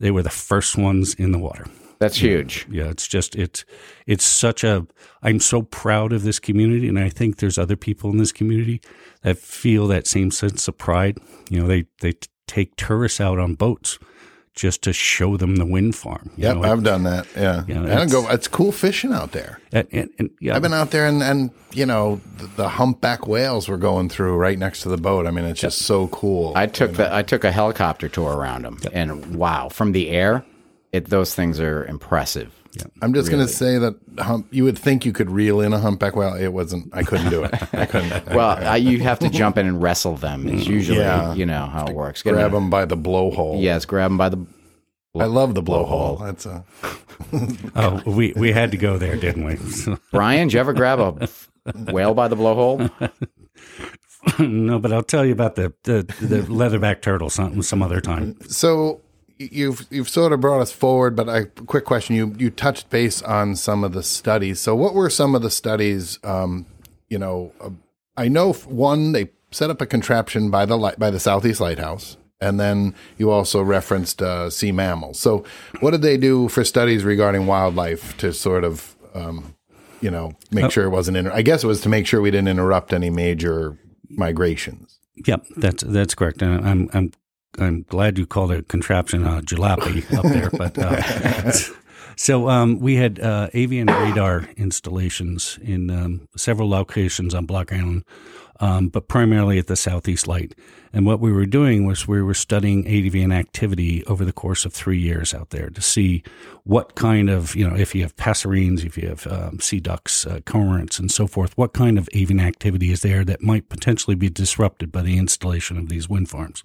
They were the first ones in the water. That's huge. Yeah, it's just it's it's such a I'm so proud of this community and I think there's other people in this community that feel that same sense of pride. You know, they they take tourists out on boats just to show them the wind farm. you Yep, know, I've done that. Yeah, Yeah, I don't it's- go. It's cool fishing out there. and, and, and, yeah, I've been out there, and and you know the, the humpback whales were going through right next to the boat. I mean, it's just so cool. I took the I took a helicopter tour around them, and wow, from the air, it those things are impressive. I'm just going to say that hump, you would think you could reel in a humpback whale. It wasn't. I couldn't do it. I couldn't. Well, I, you have to jump in and wrestle them. Is mm-hmm. usually Yeah. you know how it works. Get grab them. them by the blowhole. Yes, grab them by the. I love the blowhole. That's a. oh, we we had to go there, didn't we? Brian, did you ever grab a whale by the blowhole? no, but I'll tell you about the the, the leatherback turtle some some other time. So you've you've sort of brought us forward, but a quick question: you you touched base on some of the studies. So what were some of the studies? Um, you know, uh, I know one they set up a contraption by the light by the southeast lighthouse. And then you also referenced uh, sea mammals. So, what did they do for studies regarding wildlife to sort of, um, you know, make sure it wasn't? Inter- I guess it was to make sure we didn't interrupt any major migrations. Yep, that's that's correct. And I'm I'm I'm glad you called it contraption uh, jalopy up there. But uh, so um, we had uh, avian radar installations in um, several locations on Block Island, um, but primarily at the Southeast Light. And what we were doing was we were studying avian activity over the course of three years out there to see what kind of you know if you have passerines, if you have um, sea ducks, uh, cormorants, and so forth, what kind of avian activity is there that might potentially be disrupted by the installation of these wind farms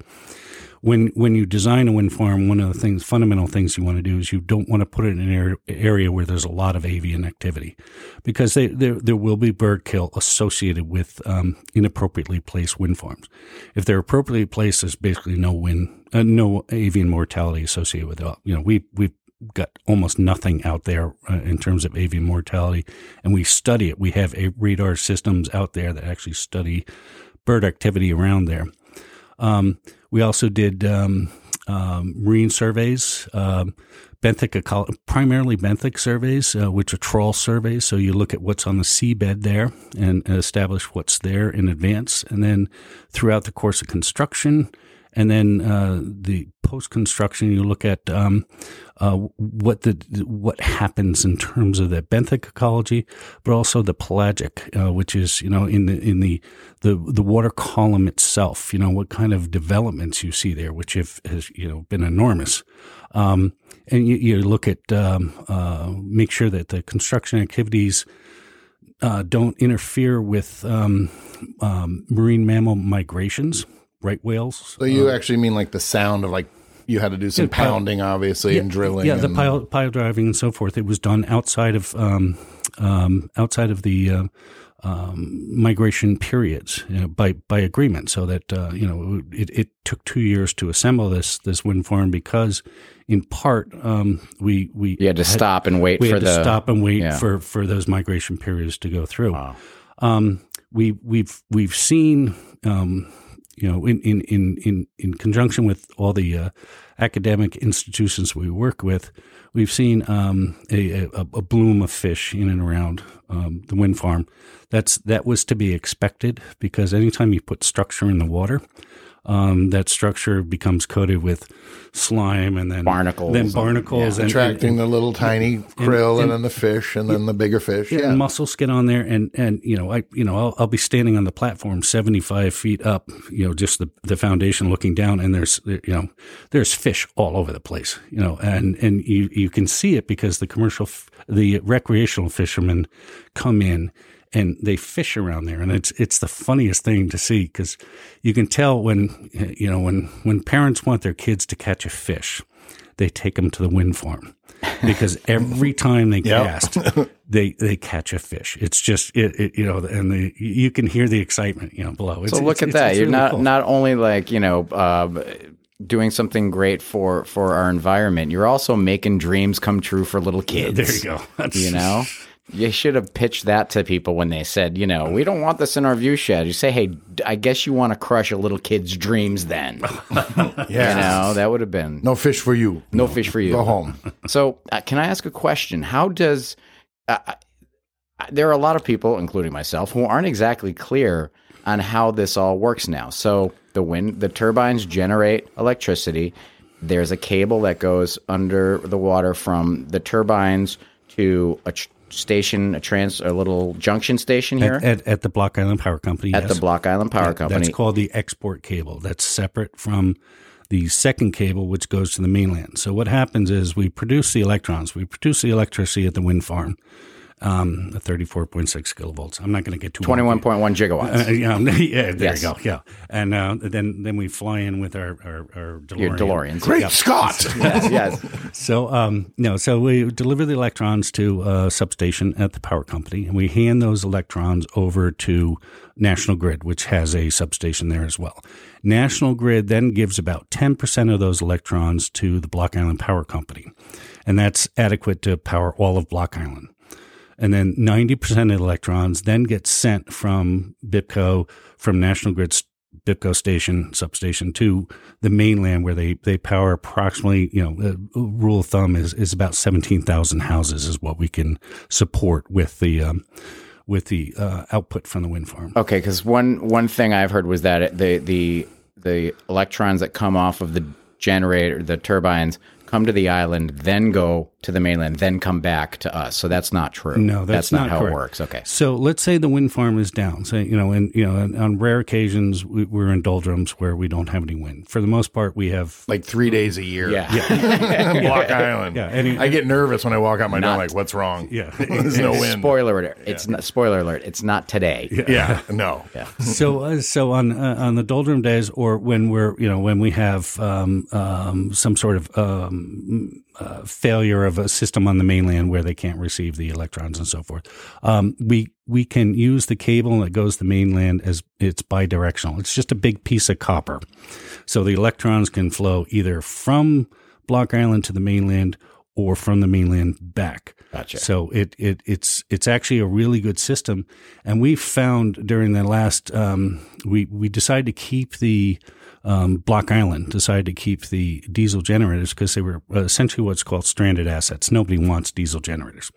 when when you design a wind farm, one of the things, fundamental things you want to do is you don't want to put it in an area, where there's a lot of avian activity, because they, there there will be bird kill associated with um, inappropriately placed wind farms. If they're appropriately placed, there's basically no wind, uh, no avian mortality associated with it. You know, we we've got almost nothing out there uh, in terms of avian mortality, and we study it. We have a radar systems out there that actually study bird activity around there. Um, we also did um, um, marine surveys, um, benthic primarily benthic surveys, uh, which are trawl surveys. So you look at what's on the seabed there and establish what's there in advance, and then throughout the course of construction, and then uh, the post construction, you look at um, uh, what the what happens in terms of the benthic ecology, but also the pelagic, uh, which is you know in the in the, the the water column itself. You know what kind of developments you see there, which have has you know been enormous. Um, and you, you look at um, uh, make sure that the construction activities uh, don't interfere with um, um, marine mammal migrations, right whales. So you actually mean like the sound of like you had to do some Yeah, pile- pounding, obviously, and drilling. Yeah, the pile, pile driving and so forth. It was done outside of um, um, outside of the uh, um, migration periods you know, by by agreement, so that uh, you know it, it took two years to assemble this this wind farm because, in part, um, we we You had to stop and wait we for had to the stop and wait yeah. for for those migration periods to go through. Um, we we've we've seen um, you know in in in in in conjunction with all the uh, academic institutions we work with, we've seen um, a, a a bloom of fish in and around um, the wind farm. That's that was to be expected because anytime you put structure in the water. Um, that structure becomes coated with slime and then Barnacles then and- barnacles, and, Attracting the little tiny krill and, and- then the fish and then the bigger fish. yeah, Yeah. mussels get on there, and and you know, I you know, I'll, I'll be standing on the platform seventy five feet up, you know, just the the foundation looking down, and there's you know, there's fish all over the place, you know, and and you you can see it because the commercial, f- the recreational fishermen come in. And they fish around there, and it's it's the funniest thing to see because you can tell when you know when when parents want their kids to catch a fish, they take them to the wind farm because every time they cast, they they catch a fish. It's just it, it you know, and the you can hear the excitement you know below. It's, So look it's- at it's- that. You're really not cool. not only like you know uh, doing something great for for our environment. You're also making dreams come true for little kids. There you go. That's, You know. You should have pitched that to people when they said, you know, we don't want this in our view shed. You say, hey, I guess you want to crush a little kid's dreams then. Yeah. You know, that would have been No fish for you. no fish for you. Go home. So, uh, can I ask a question? How does uh, uh, there are a lot of people, including myself, who aren't exactly clear on how this all works now. So, the wind, the turbines generate electricity. There's a cable that goes under the water from the turbines to a tr- station, a trans, a little junction station here at, at, at the Block Island Power Company. at yes. the Block Island Power Company. That's called the export cable. That's separate from the second cable, which goes to the mainland. So what happens is we produce the electrons, we produce the electricity at the wind farm, um, 34.6 kilovolts. I'm not going to get too Twenty-one point one gigawatts. Uh, yeah, yeah, there Yes. you go. Yeah, and uh, then then we fly in with our our, our DeLorean. Your DeLoreans. Great Scott. yes, yes. So, um, no, so we deliver the electrons to a substation at the power company, and we hand those electrons over to National Grid, which has a substation there as well. National Grid then gives about 10% of those electrons to the Block Island Power Company, and that's adequate to power all of Block Island. And then 90% of electrons then get sent from BIPCO, from National Grid's BIPCO station, substation to the mainland where they, they power approximately, you know, the rule of thumb is, is about 17,000 houses is what we can support with the, um, with the uh, output from the wind farm. Okay, because one one thing I've heard was that the the the electrons that come off of the generator, the turbines, come to the island, then go to the mainland, then come back to us. So that's not true. No, that's, not, how correct. it works. Okay. So let's say the wind farm is down. So you know, and you know, on rare occasions we, we're in doldrums where we don't have any wind. For the most part, we have Like three days a year. Yeah. Block Island. Yeah, any- I get nervous when I walk out my door. Like, what's wrong? Yeah. There's no wind. Spoiler alert! It's not spoiler alert. It's not today. Yeah. No. Yeah. so uh, so on uh, on the doldrum days or when we're you know when we have um, um, some sort of um, uh, failure of a system on the mainland where they can't receive the electrons and so forth. Um, we we can use the cable that goes to the mainland as it's bidirectional. It's just a big piece of copper. So the electrons can flow either from block island to the mainland or from the mainland back. Gotcha. so it, it it's it's actually a really good system, and we found during the last um, we we decided to keep the um, Block Island decided to keep the diesel generators because they were uh, essentially what's called stranded assets. Nobody wants diesel generators,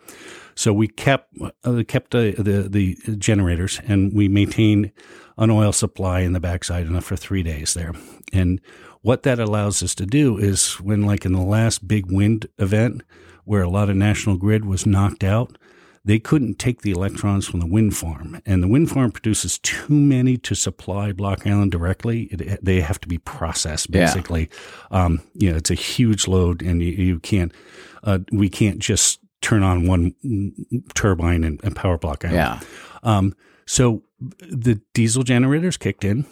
so we kept uh, kept the the generators and we maintained an oil supply in the backside enough for three days there, and what that allows us to do is when like in the last big wind event where a lot of national grid was knocked out, they couldn't take the electrons from the wind farm, and the wind farm produces too many to supply Block Island directly. It, they have to be processed Yeah. basically. Um, you know, it's a huge load, and you, you can't. Uh, we can't just turn on one turbine and, and power Block Island. Yeah. Um, so the diesel generators kicked in,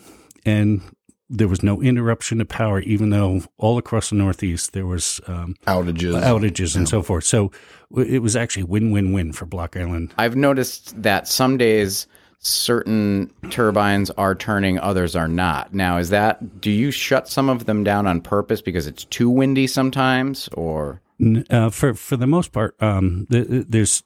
and there was no interruption of power, even though all across the Northeast there was um, Outages. outages and so forth. So it was actually win win win for Block Island. I've noticed that some days certain turbines are turning, others are not. Now, is that do you shut some of them down on purpose because it's too windy sometimes, or Uh, for for the most part, um, the, there's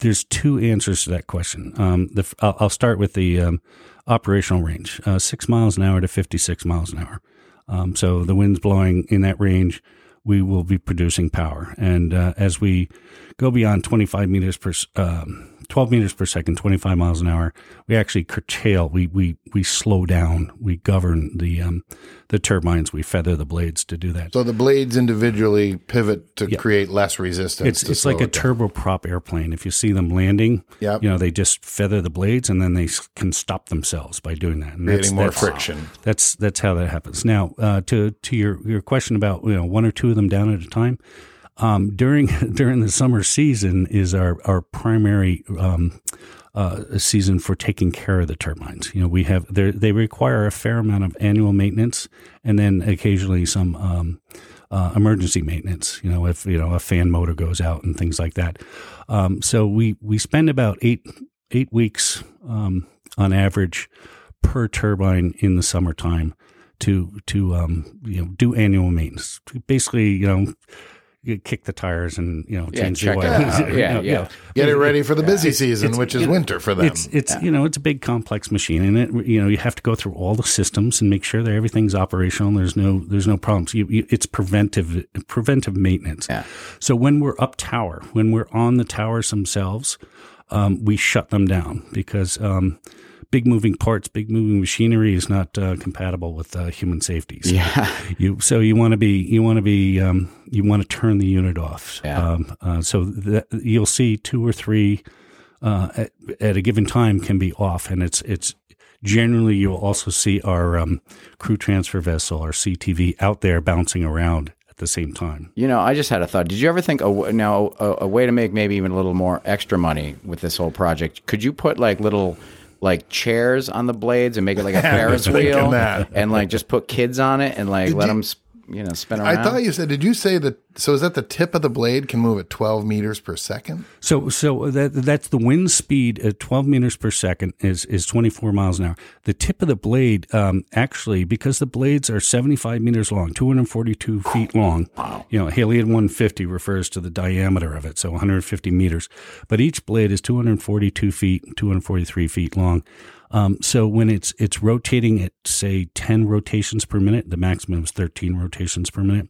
there's two answers to that question. Um, the, I'll, start with the um, operational range: uh, six miles an hour to fifty six miles an hour. Um, so the wind's blowing in that range, we will be producing power. And uh, as we go beyond twenty five meters per um, 12 meters per second, 25 miles an hour. We actually curtail. We we we slow down. We govern the um, the turbines. We feather the blades to do that. So the blades individually pivot to create less resistance. It's it's like slow a down. turboprop airplane. If you see them landing, Yep. you know they just feather the blades and then they can stop themselves by doing that. And creating more that's, friction. That's that's how that happens. Now, uh, to to your your question about you know one or two of them down at a time. Um, during during the summer season is our our primary um, uh, season for taking care of the turbines. You know, we have they require a fair amount of annual maintenance and then occasionally some um, uh, emergency maintenance. You know, if you know a fan motor goes out and things like that. Um, so we we spend about eight eight weeks um, on average per turbine in the summertime to to um, you know do annual maintenance. Basically, you know. You kick the tires and you know Yeah, change the oil. it out. You Yeah, know, yeah. Get it ready for the busy season, it's- which is you know, winter for them. It's it's you know it's a big complex machine, and it you know you have to go through all the systems and make sure that everything's operational. And there's no there's no problems. You, you, it's preventive preventive maintenance. Yeah. So when we're up tower, when we're on the towers themselves, um, we shut them down because um, big moving parts, big moving machinery is not uh, compatible with uh, human safety. So Yeah. you so you want to be you want to be um, you want to turn the unit off. Yeah. Um, uh, so that you'll see two or three uh, at, at a given time can be off, and it's it's generally you'll also see our um, crew transfer vessel, our CTV, out there bouncing around at the same time. You know, I just had a thought. Did you ever think a, w- now a, a way to make maybe even a little more extra money with this whole project? Could you put like little like chairs on the blades and make it like a Ferris wheel, that. and like just put kids on it and like let you- them you know spin around? I thought you said. Did you say that? So is that the tip of the blade can move at 12 meters per second? So, so that that's the wind speed at 12 meters per second is is 24 miles an hour. The tip of the blade, um, actually, because the blades are 75 meters long, 242 feet long. Wow. You know, Haliade 150 refers to the diameter of it, so 150 meters. But each blade is 242 feet, 243 feet long. Um, so when it's it's rotating at say 10 rotations per minute, the maximum is 13 rotations per minute.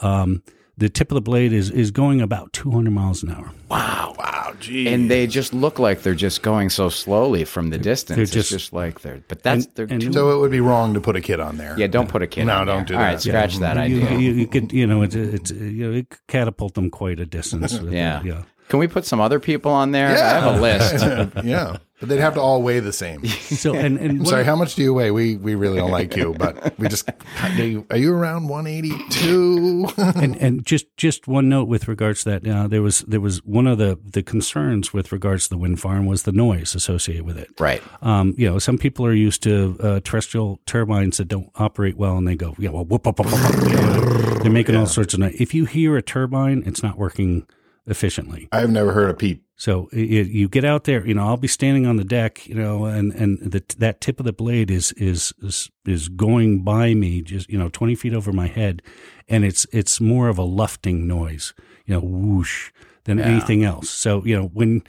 Um, the tip of the blade is is going about 200 miles an hour. Wow, wow, gee. and they just look like they're just going so slowly from the distance. they're it's just- just like they're, but that's and- they're and- too, so it would be wrong to put a kid on there. yeah. Don't put a kid. On there. No, on don't there. do All that. right, scratch that you, idea. You, you could, you know, it's, it's you know, it could catapult them quite a distance. yeah. it, yeah. Can we put some other people on there? Yeah. I have a list. yeah, but they'd have to all weigh the same. So and and what- Sorry, how much do you weigh? We we really don't like you, but we just are you, are you around 182? and and just just one note with regards to that, uh, there was there was one of the the concerns with regards to the wind farm was the noise associated with it. right. Um, you know, some people are used to uh, terrestrial turbines that don't operate well, and they go, yeah, well, whoop, whoop, whoop, whoop, whoop. They're making all sorts of noise. If you hear a turbine, it's not working efficiently. I've never heard a peep. So i i you get out there, you know, I'll be standing on the deck, you know, and, and the, that tip of the blade is, is, is, is going by me just, you know, 20 feet over my head. And it's, it's more of a lufting noise, you know, whoosh than anything else. So, you know, when,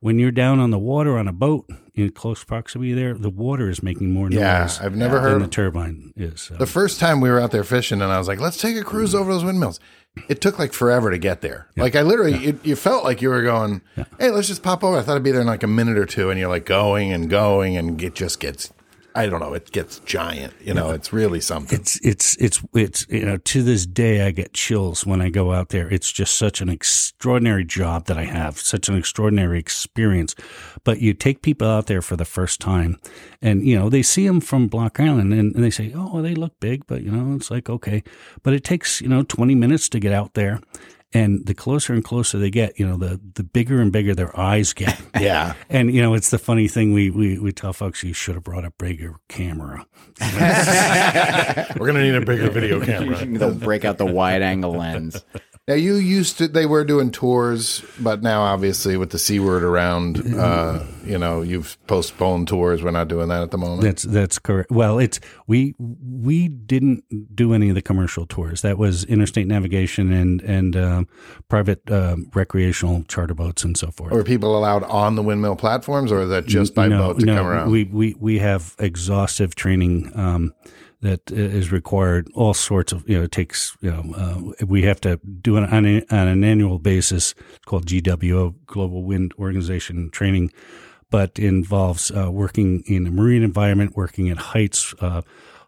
when you're down on the water on a boat in close proximity there, the water is making more noise. Yeah, I've never than heard- the turbine is. So. The first time we were out there fishing, and I was like, "Let's take a cruise over those windmills." It took like forever to get there. Like I literally, it, you felt like you were going, "Hey, let's just pop over." I thought I'd be there in like a minute or two, and you're like going and going, and it just gets, I don't know, it gets giant. You know, it's really something. it's it's it's it's you know to this day I get chills when I go out there. It's just such an extraordinary job that I have, such an extraordinary experience. But you take people out there for the first time, and you know they see them from Block Island, and, and they say, "Oh, they look big," but you know it's like okay, but it takes you know twenty minutes to get out there. And the closer and closer they get, you know, the, the bigger and bigger their eyes get. yeah, And you know, it's the funny thing we we, we tell folks you should have brought a bigger camera. we're gonna need a bigger video camera. They'll break out the wide angle lens. Now you used to they were doing tours, but now obviously with the c word around, uh, you know, you've postponed tours. We're not doing that at the moment. That's that's correct. Well, it's we we didn't do any of the commercial tours. That was interstate navigation and and um, private um, recreational charter boats and so forth. Were people allowed on the windmill platforms, or is that just by no, boat to no, come around? we we we have exhaustive training. Um, that uh, required. All sorts of you know it takes you know uh, we have to do it on, a, on an annual basis. It's called GWO Global Wind Organization training, but involves uh, working in a marine environment, working at heights, uh,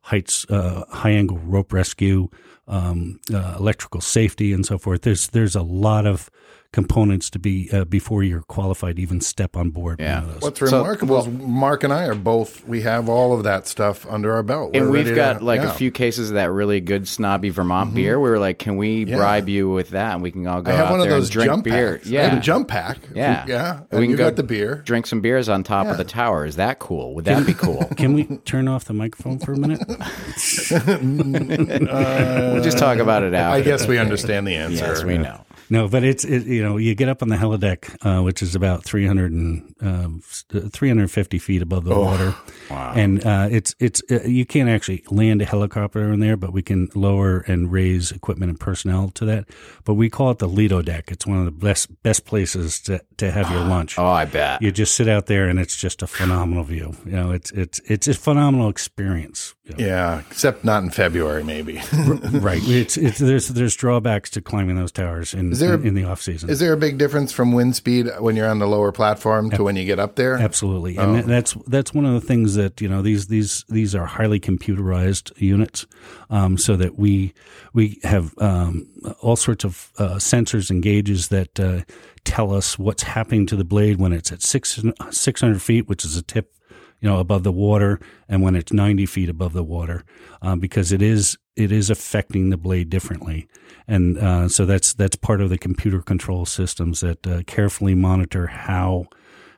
heights, uh, high angle rope rescue, um, uh, electrical safety, and so forth. There's there's a lot of components to be uh, before you're qualified to even step on board. Yeah. One of those. What's So- remarkable is Mark and I are both. We have all of that stuff under our belt, And We're we've got to- like yeah. a few cases of that really good snobby Vermont beer. We were like, "Can we Yeah. bribe you with that, and we can all go I have out one of there those and drink jump beer?" packs. Yeah, have jump pack. Yeah. yeah. We And can you go got the beer. drink some beers on top of the tower. Is that cool? Would that be cool? Can we turn off the microphone for a minute? we'll just talk about it after. I guess we understand the answer. Yes, we know. No, but it's it, you know you get up on the helideck, uh, which is about 300 and um, uh, 350 feet above the water, and uh, it's it's uh, you can't actually land a helicopter in there, but we can lower and raise equipment and personnel to that. But we call it the Lido deck. It's one of the best best places to to have your lunch. Oh, I bet. You just sit out there, and it's just a phenomenal view. You know, it's it's it's a phenomenal experience. Yeah, except not in February, maybe. Right. It's it's there's there's drawbacks to climbing those towers in there- in, in the off season. Is there a big difference from wind speed when you're on the lower platform to when you get up there? Absolutely, and that- that's that's one of the things that you know these these these are highly computerized units, um, so that we we have um, all sorts of uh, sensors and gauges that uh, tell us what's happening to the blade when it's at six six hundred feet, which is a tip you know above the water, and when it's ninety feet above the water, um, because it is it is affecting the blade differently, and uh, so that's that's part of the computer control systems that uh, carefully monitor how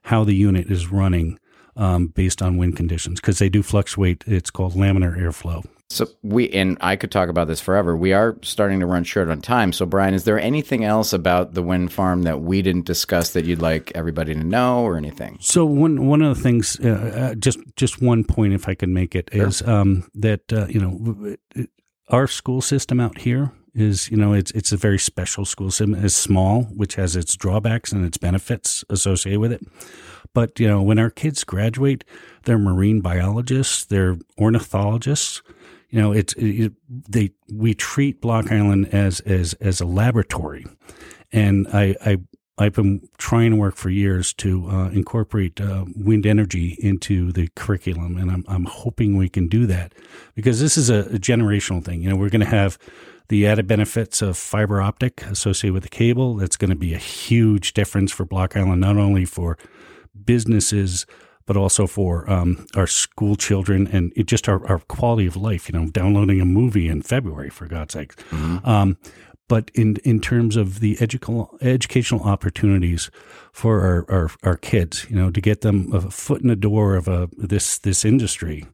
how the unit is running um, based on wind conditions because they do fluctuate. It's called laminar airflow. So we and I could talk about this forever. We are starting to run short on time. So Brian, is there anything else about the wind farm that we didn't discuss that you'd like everybody to know, or anything? So one one of the things, uh, uh, just just one point, if I can make it, is um, that uh, you know our school system out here is you know it's it's a very special school system. It's small, which has its drawbacks and its benefits associated with it. But you know when our kids graduate, they're marine biologists, they're ornithologists. You know, it's it, they we treat Block Island as as as a laboratory, and I, I I've been trying to work for years to uh, incorporate uh, wind energy into the curriculum, and I'm I'm hoping we can do that because this is a, a generational thing. You know, we're going to have the added benefits of fiber optic associated with the cable. That's going to be a huge difference for Block Island, not only for businesses but also for um, our school children and it just our, our quality of life. You know, downloading a movie in February, for God's sake. Um, but in in terms of the educational educational opportunities for our, our, our kids, you know, to get them a foot in the door of a this this industry.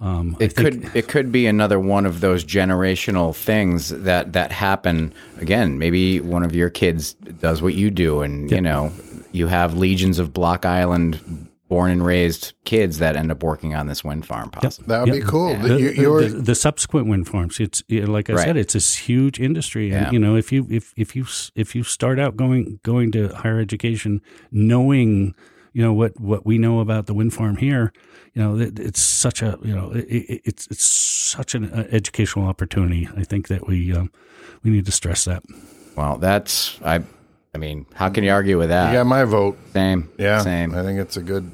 Um, It think- could it could be another one of those generational things that that happen again. Maybe one of your kids does what you do, and you know you have legions of Block Island born and raised kids that end up working on this wind farm. Possibly. That would be cool. the, You- you're- the, the subsequent wind farms. It's like I Right. said, it's this huge industry, and Yeah. you know, if you if if you if you start out going going to higher education, knowing you know what what we know about the wind farm here, you know, it, it's such a you know, it, it, it's it's such an uh, educational opportunity. I think that we um, we need to stress that. Well, that's I. I mean, how can you argue with that? you got my vote. Same. Yeah, Same. I think it's a good,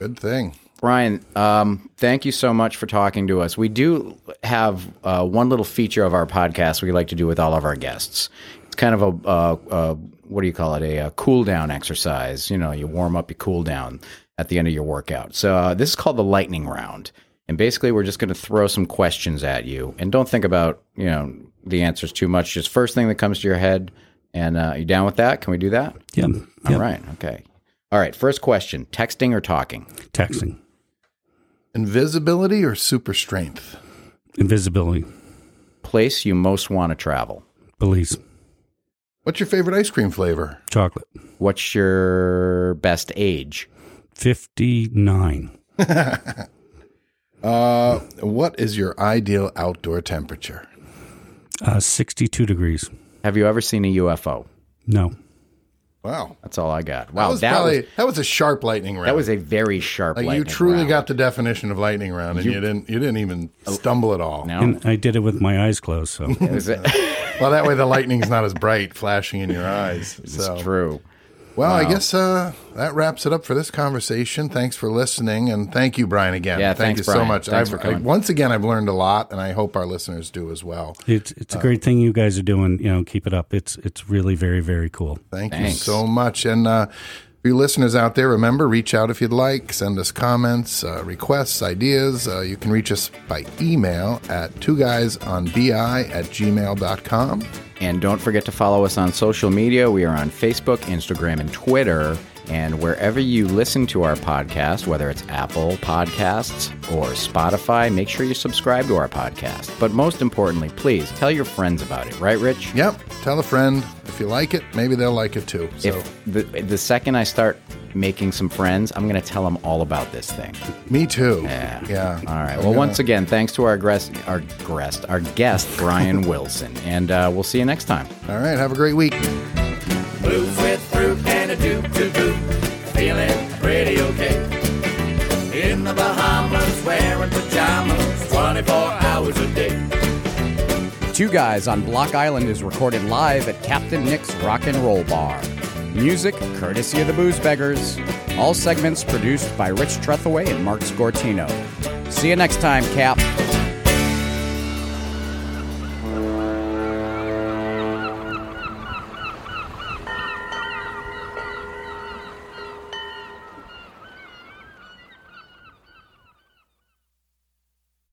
good thing. Brian, um, thank you so much for talking to us. We do have uh, one little feature of our podcast we like to do with all of our guests. It's kind of a, uh, uh, what do you call it? A, a cool down exercise. You know, you warm up, you cool down at the end of your workout. So uh, this is called the lightning round. And basically, we're just going to throw some questions at you. And don't think about, you know, the answers too much. Just first thing that comes to your head. And uh, you down with that? Can we do that? Yeah, All right. Okay. All right. First question texting or talking? texting, Invisibility or super strength? invisibility, Place you most want to travel? Belize, What's your favorite ice cream flavor? chocolate, What's your best age? fifty nine. Uh, what is your ideal outdoor temperature? Uh, 62 degrees. Have you ever seen a UFO? No. Wow. That's all I got. That Wow, was that probably was that was a sharp lightning round. that was a very sharp. like you truly round. got the definition of lightning round, and you, didn't you didn't even oh. stumble at all. No, And I did it with my eyes closed. So Well, that way the lightning's not as bright flashing in your eyes. So. it's true. Well, I guess uh, that wraps it up for this conversation. Thanks for listening, and thank you, Brian, again. Yeah, thank thanks, you so much. Thanks I've, for coming. I, once again, I've learned a lot, and I hope our listeners do as well. it's it's a great thing you guys are doing. You know, keep it up. It's it's really very very cool. Thank you so much. And uh, for you listeners out there, remember, reach out if you'd like. Send us comments, uh, requests, ideas. Uh, you can reach us by email at two guys on bi at gmail.com. And don't forget to follow us on social media. We are on Facebook, Instagram, and Twitter. And wherever you listen to our podcast, whether it's Apple Podcasts or Spotify, make sure you subscribe to our podcast. But most importantly, please tell your friends about it, right, Rich? Yep. Tell a friend. If you like it, maybe they'll like it too. So, If the, the second I start making some friends, I'm going to tell them all about this thing. me too. Yeah. Yeah. All right. I'm Well, gonna- once again, thanks to our guest, our guest, our guest, Brian Wilson, and uh, we'll see you next time. All right. Have a great week. And a doop. Feeling pretty okay. In the Bahamas, wearing pajamas 24 hours a day. Two Guys on Block Island is recorded live at Captain Nick's Rock and Roll Bar. Music courtesy of the Booze Beggars. All segments produced by Rich Trethaway and Mark Scortino. See you next time, Cap.